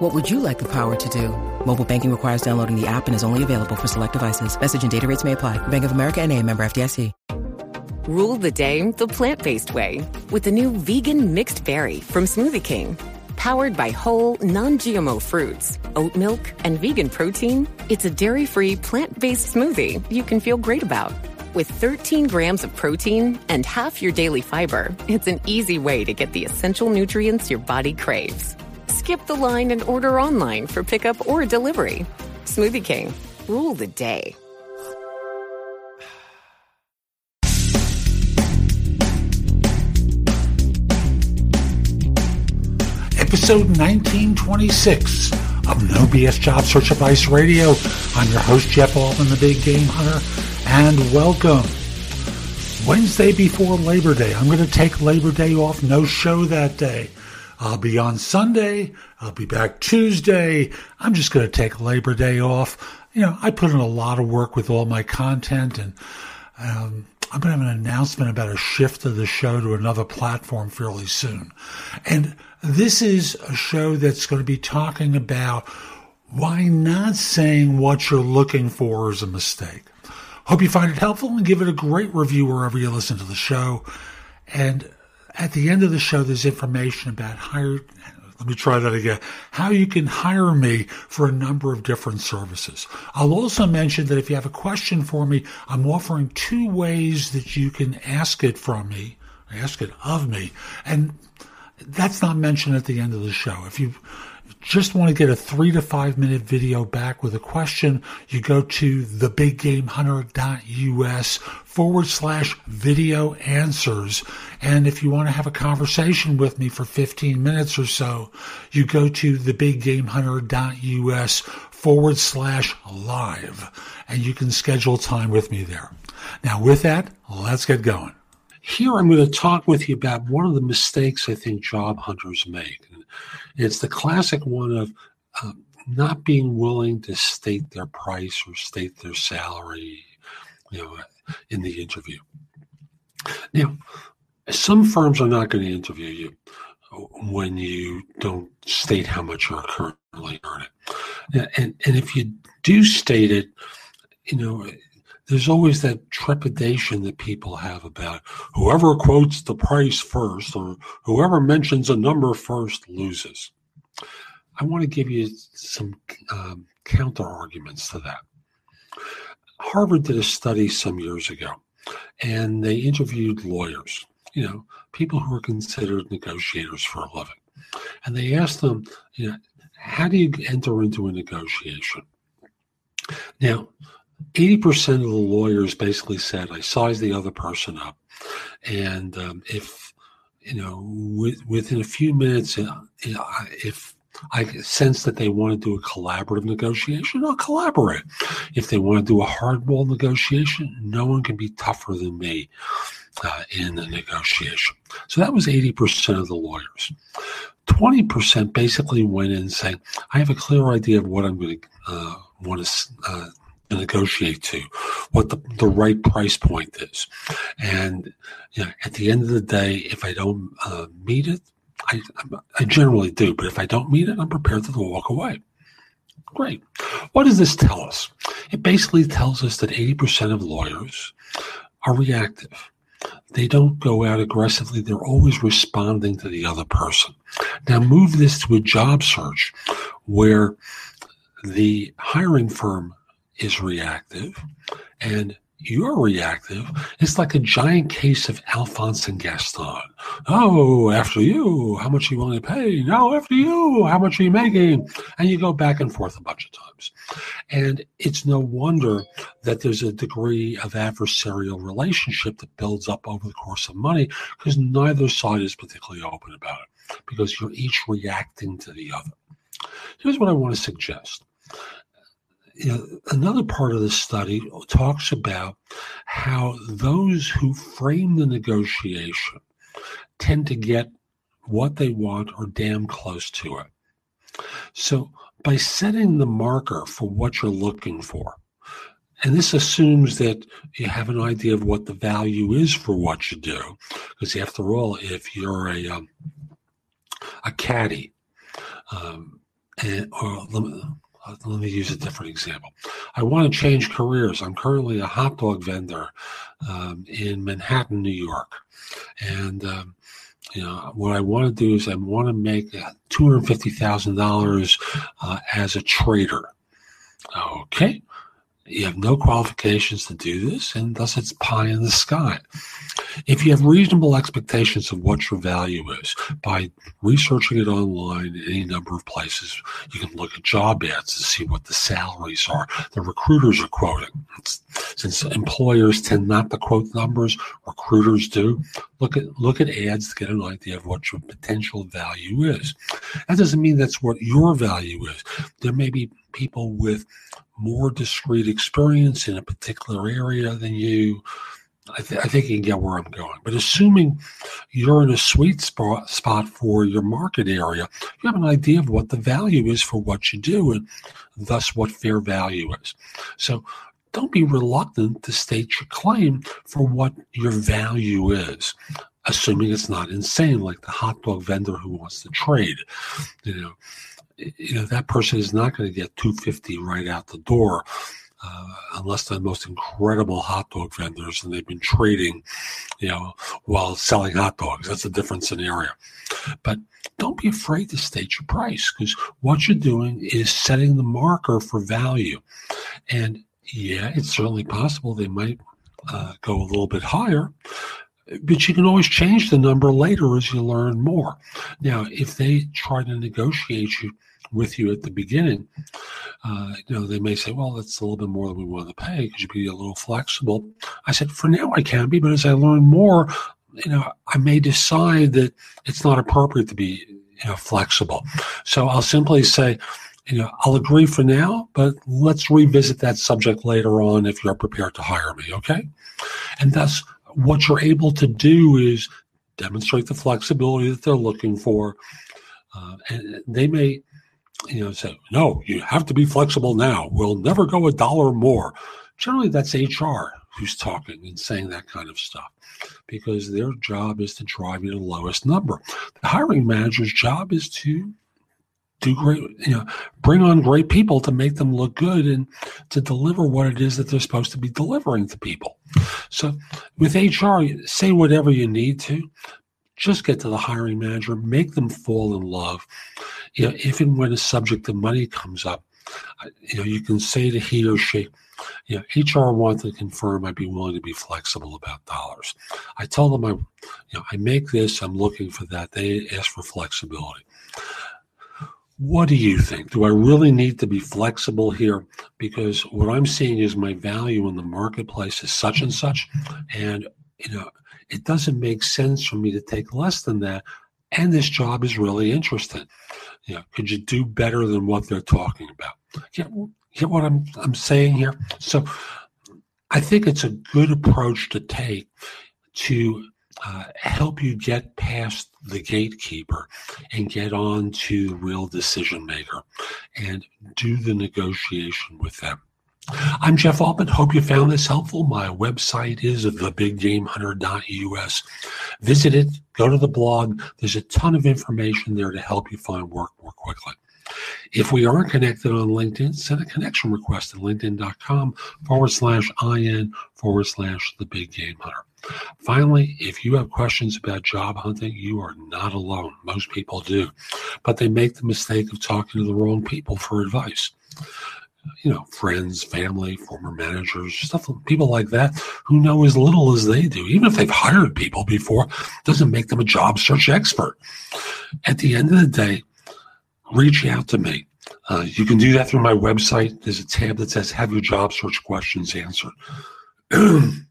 What would you like the power to do? Mobile banking requires downloading the app and is only available for select devices. Message and data rates may apply. Bank of America and a member FDIC. Rule the day the plant-based way with the new vegan mixed berry from Smoothie King. Powered by whole, non-GMO fruits, oat milk, and vegan protein, it's a dairy-free, plant-based smoothie you can feel great about. With 13 grams of protein and half your daily fiber, it's an easy way to get the essential nutrients your body craves. Skip the line and order online for pickup or delivery. Smoothie King, rule the day. episode 1926 of No BS Job Search Advice Radio. I'm your host, Jeff Altman, the Big Game Hunter, and welcome. Wednesday before Labor Day. I'm going to take Labor Day off. No show that day. I'll be on Sunday. I'll be back Tuesday. I'm just going to take Labor Day off. You know, I put in a lot of work with all my content and um, I'm going to have an announcement about a shift of the show to another platform fairly soon. And this is a show that's going to be talking about why not saying what you're looking for is a mistake. Hope you find it helpful and give it a great review wherever you listen to the show. And at the end of the show, there's information about hire. Let me try that again. How you can hire me for a number of different services. I'll also mention that if you have a question for me, I'm offering two ways that you can ask it from me, ask it of me. And that's not mentioned at the end of the show. If you just want to get a three to five minute video back with a question, you go to thebiggamehunter.us forward slash video answers. And if you want to have a conversation with me for 15 minutes or so, you go to thebiggamehunter.us forward slash live and you can schedule time with me there. Now with that, let's get going. Here I'm going to talk with you about one of the mistakes I think job hunters make. It's the classic one of um, not being willing to state their price or state their salary, you know, in the interview. Now, some firms are not going to interview you when you don't state how much you're currently earning. And, and if you do state it, you know, there's always that trepidation that people have about whoever quotes the price first or whoever mentions a number first loses. I want to give you some um, counter arguments to that. Harvard did a study some years ago, and they interviewed lawyers, you know, people who are considered negotiators for a living. And they asked them, you know, how do you enter into a negotiation? Now, 80% of the lawyers basically said, I size the other person up. And um, if, you know, with, within a few minutes, uh, if I sense that they want to do a collaborative negotiation, I'll collaborate. If they want to do a hardball negotiation, no one can be tougher than me uh, in the negotiation. So that was 80% of the lawyers. 20% basically went in saying, I have a clear idea of what I'm going to uh, want to uh, negotiate to, what the, the right price point is. And you know, at the end of the day, if I don't uh, meet it, I, I generally do, but if I don't meet it, I'm prepared to walk away. Great. What does this tell us? It basically tells us that 80% of lawyers are reactive. They don't go out aggressively. They're always responding to the other person. Now move this to a job search where the hiring firm is reactive and you're reactive. It's like a giant case of Alphonse and Gaston. Oh, after you, how much are you willing to pay? No, after you, how much are you making? And you go back and forth a bunch of times. And it's no wonder that there's a degree of adversarial relationship that builds up over the course of money because neither side is particularly open about it because you're each reacting to the other. Here's what I want to suggest you know, another part of the study talks about how those who frame the negotiation tend to get what they want or damn close to it. So, by setting the marker for what you're looking for, and this assumes that you have an idea of what the value is for what you do, because after all, if you're a um, a caddy, um, and, or let me use a different example. I want to change careers. I'm currently a hot dog vendor um, in Manhattan, New York, and um, you know what I want to do is I want to make two hundred fifty thousand uh, dollars as a trader. Okay, you have no qualifications to do this, and thus it's pie in the sky. If you have reasonable expectations of what your value is by researching it online in any number of places, you can look at job ads to see what the salaries are the recruiters are quoting. Since employers tend not to quote numbers, recruiters do. Look at look at ads to get an idea of what your potential value is. That doesn't mean that's what your value is. There may be people with more discrete experience in a particular area than you. I, th- I, think you can get where I'm going. But assuming you're in a sweet spot, spot for your market area, you have an idea of what the value is for what you do and thus what fair value is. So don't be reluctant to state your claim for what your value is, assuming it's not insane, like the hot dog vendor who wants to trade. You know, you know that person is not going to get 250 right out the door uh, unless they're the most incredible hot dog vendors and they've been trading you know while selling hot dogs. That's a different scenario. But don't be afraid to state your price because what you're doing is setting the marker for value. And yeah it's certainly possible they might uh, go a little bit higher but you can always change the number later as you learn more. Now, if they try to negotiate you with you at the beginning, uh, you know, they may say, well, that's a little bit more than we want to pay. Could you be a little flexible? I said, for now I can be, but as I learn more, you know, I may decide that it's not appropriate to be, you know, flexible. So I'll simply say, you know, I'll agree for now, but let's revisit that subject later on if you're prepared to hire me. Okay. And thus, what you're able to do is demonstrate the flexibility that they're looking for. Uh, and they may you know, say, no, you have to be flexible now. We'll never go a dollar more. Generally, that's HR who's talking and saying that kind of stuff because their job is to drive you to the lowest number. The hiring manager's job is to do great, you know, bring on great people to make them look good and to deliver what it is that they're supposed to be delivering to people. So with HR, say whatever you need to, just get to the hiring manager, make them fall in love. You know, if and when a subject of money comes up, you know, you can say to he or she, you know, HR wants to confirm I'd be willing to be flexible about dollars. I tell them I, you know, I make this, I'm looking for that. They ask for flexibility. What do you think? Do I really need to be flexible here? Because what I'm seeing is my value in the marketplace is such and such, and you know, it doesn't make sense for me to take less than that. And this job is really interesting. You know, could you do better than what they're talking about? Get, get what I'm I'm saying here? So I think it's a good approach to take to uh, help you get past the gatekeeper and get on to real decision maker and do the negotiation with them. I'm Jeff Altman. Hope you found this helpful. My website is thebiggamehunter.us. Visit it, go to the blog. There's a ton of information there to help you find work more quickly. If we aren't connected on LinkedIn, send a connection request at linkedin.com forward slash IN forward slash the big game hunter. Finally, if you have questions about job hunting, you are not alone. Most people do, but they make the mistake of talking to the wrong people for advice you know, friends, family, former managers, stuff, people like that who know as little as they do. Even if they've hired people before, doesn't make them a job search expert. At the end of the day, reach out to me. Uh, you can do that through my website. There's a tab that says "Have your job search questions answered."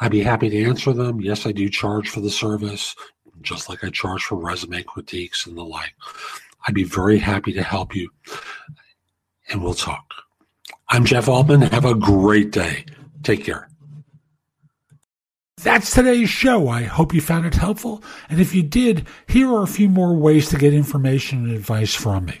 I'd be happy to answer them. Yes, I do charge for the service, just like I charge for resume critiques and the like. I'd be very happy to help you and we'll talk. I'm Jeff Altman. Have a great day. Take care. That's today's show. I hope you found it helpful. And if you did, here are a few more ways to get information and advice from me.